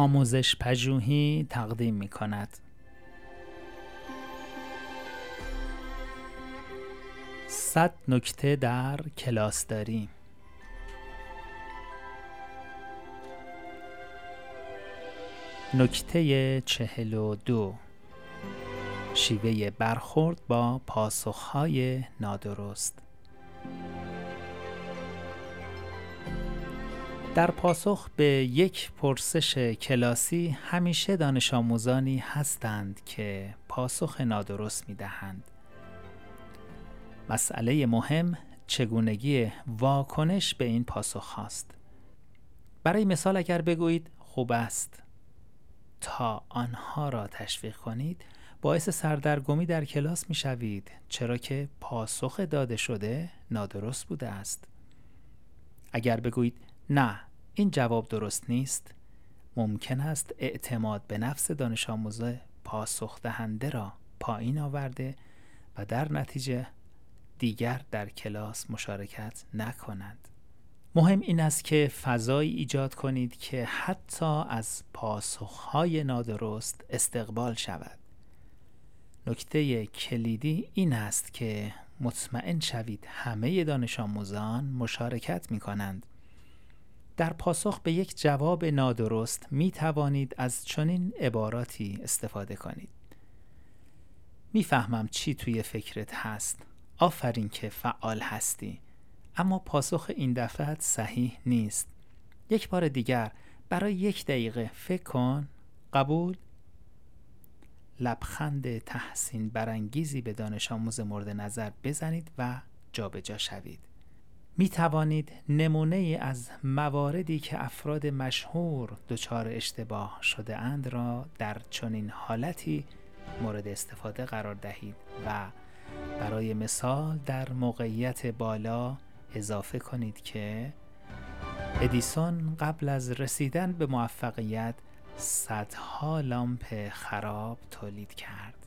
آموزش پژوهی تقدیم می کند. صد نکته در کلاس داریم. نکته چهل و دو. شیوه برخورد با پاسخهای نادرست. در پاسخ به یک پرسش کلاسی همیشه دانش آموزانی هستند که پاسخ نادرست می دهند. مسئله مهم چگونگی واکنش به این پاسخ هاست. برای مثال اگر بگویید خوب است تا آنها را تشویق کنید باعث سردرگمی در کلاس می شوید چرا که پاسخ داده شده نادرست بوده است. اگر بگویید نه این جواب درست نیست. ممکن است اعتماد به نفس دانش آموز پاسخ دهنده را پایین آورده و در نتیجه دیگر در کلاس مشارکت نکنند مهم این است که فضایی ایجاد کنید که حتی از پاسخهای نادرست استقبال شود. نکته کلیدی این است که مطمئن شوید همه دانش آموزان مشارکت می کنند در پاسخ به یک جواب نادرست می توانید از چنین عباراتی استفاده کنید. می‌فهمم چی توی فکرت هست. آفرین که فعال هستی. اما پاسخ این دفعه صحیح نیست. یک بار دیگر برای یک دقیقه فکر کن. قبول؟ لبخند تحسین برانگیزی به دانش آموز مورد نظر بزنید و جابجا جا شوید. می توانید نمونه از مواردی که افراد مشهور دچار اشتباه شده اند را در چنین حالتی مورد استفاده قرار دهید و برای مثال در موقعیت بالا اضافه کنید که ادیسون قبل از رسیدن به موفقیت صدها لامپ خراب تولید کرد.